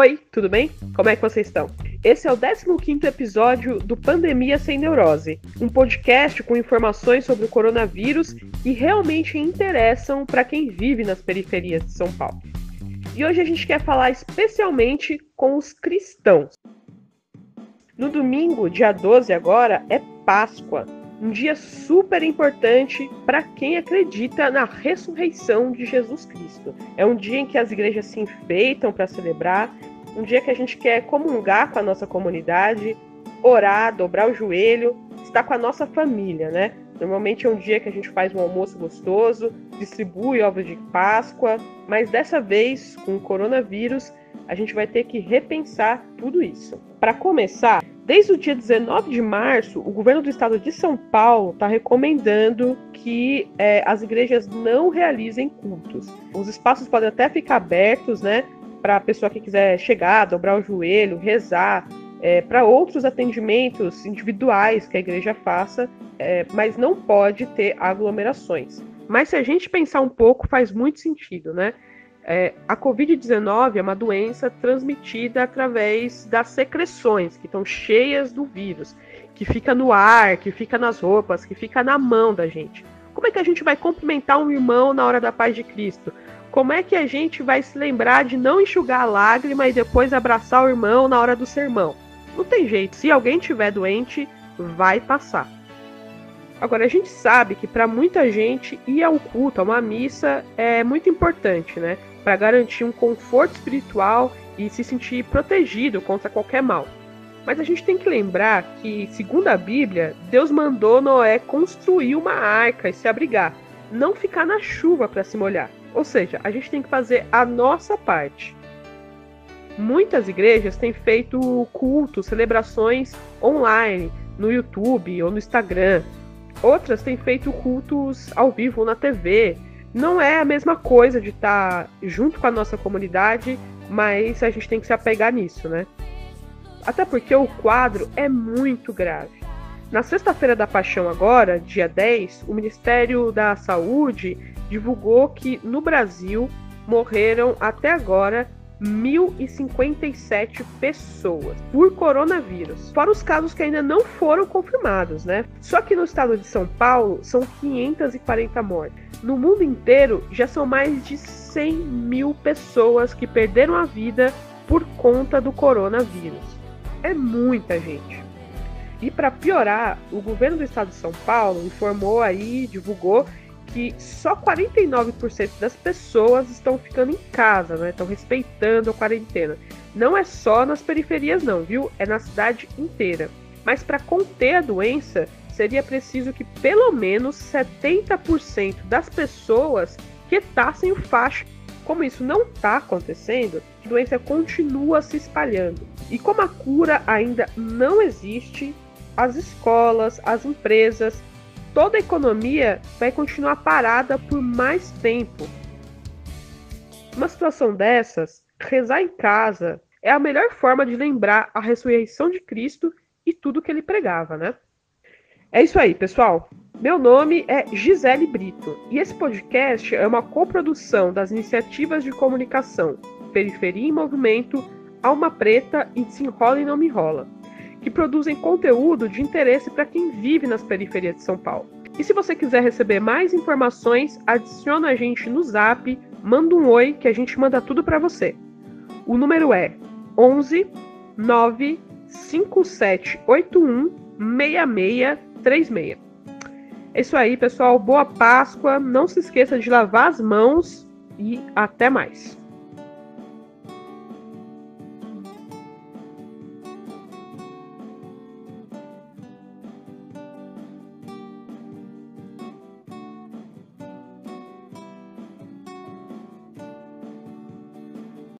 Oi, tudo bem? Como é que vocês estão? Esse é o 15 episódio do Pandemia Sem Neurose, um podcast com informações sobre o coronavírus que realmente interessam para quem vive nas periferias de São Paulo. E hoje a gente quer falar especialmente com os cristãos. No domingo, dia 12 agora, é Páscoa, um dia super importante para quem acredita na ressurreição de Jesus Cristo. É um dia em que as igrejas se enfeitam para celebrar, um dia que a gente quer comungar com a nossa comunidade, orar, dobrar o joelho, estar com a nossa família, né? Normalmente é um dia que a gente faz um almoço gostoso, distribui ovos de Páscoa, mas dessa vez, com o coronavírus, a gente vai ter que repensar tudo isso. Para começar, desde o dia 19 de março, o governo do estado de São Paulo está recomendando que é, as igrejas não realizem cultos. Os espaços podem até ficar abertos, né? Para a pessoa que quiser chegar, dobrar o joelho, rezar, é, para outros atendimentos individuais que a igreja faça, é, mas não pode ter aglomerações. Mas se a gente pensar um pouco, faz muito sentido, né? É, a Covid-19 é uma doença transmitida através das secreções, que estão cheias do vírus, que fica no ar, que fica nas roupas, que fica na mão da gente. Como é que a gente vai cumprimentar um irmão na hora da paz de Cristo? Como é que a gente vai se lembrar de não enxugar a lágrima e depois abraçar o irmão na hora do sermão? Não tem jeito, se alguém tiver doente, vai passar. Agora, a gente sabe que para muita gente ir ao culto, a uma missa, é muito importante, né? Para garantir um conforto espiritual e se sentir protegido contra qualquer mal. Mas a gente tem que lembrar que, segundo a Bíblia, Deus mandou Noé construir uma arca e se abrigar, não ficar na chuva para se molhar. Ou seja, a gente tem que fazer a nossa parte. Muitas igrejas têm feito cultos, celebrações online, no YouTube ou no Instagram, Outras têm feito cultos ao vivo na TV. Não é a mesma coisa de estar tá junto com a nossa comunidade, mas a gente tem que se apegar nisso, né? Até porque o quadro é muito grave. Na sexta-feira da Paixão, agora, dia 10, o Ministério da Saúde divulgou que no Brasil morreram até agora 1.057 pessoas por coronavírus, fora os casos que ainda não foram confirmados, né? Só que no estado de São Paulo são 540 mortes. No mundo inteiro já são mais de 100 mil pessoas que perderam a vida por conta do coronavírus. É muita gente. E para piorar, o governo do estado de São Paulo informou aí, divulgou que só 49% das pessoas estão ficando em casa, né? Estão respeitando a quarentena. Não é só nas periferias, não, viu? É na cidade inteira. Mas para conter a doença, seria preciso que pelo menos 70% das pessoas quetassem o facho. Como isso não está acontecendo, a doença continua se espalhando. E como a cura ainda não existe, as escolas, as empresas toda a economia vai continuar parada por mais tempo. Uma situação dessas, rezar em casa é a melhor forma de lembrar a ressurreição de Cristo e tudo que ele pregava, né? É isso aí, pessoal. Meu nome é Gisele Brito e esse podcast é uma coprodução das iniciativas de comunicação Periferia em Movimento, Alma Preta e Desenrola e Não Me Rola que produzem conteúdo de interesse para quem vive nas periferias de São Paulo. E se você quiser receber mais informações, adiciona a gente no Zap, manda um oi que a gente manda tudo para você. O número é 11 9 5781 6636. É isso aí, pessoal. Boa Páscoa. Não se esqueça de lavar as mãos e até mais.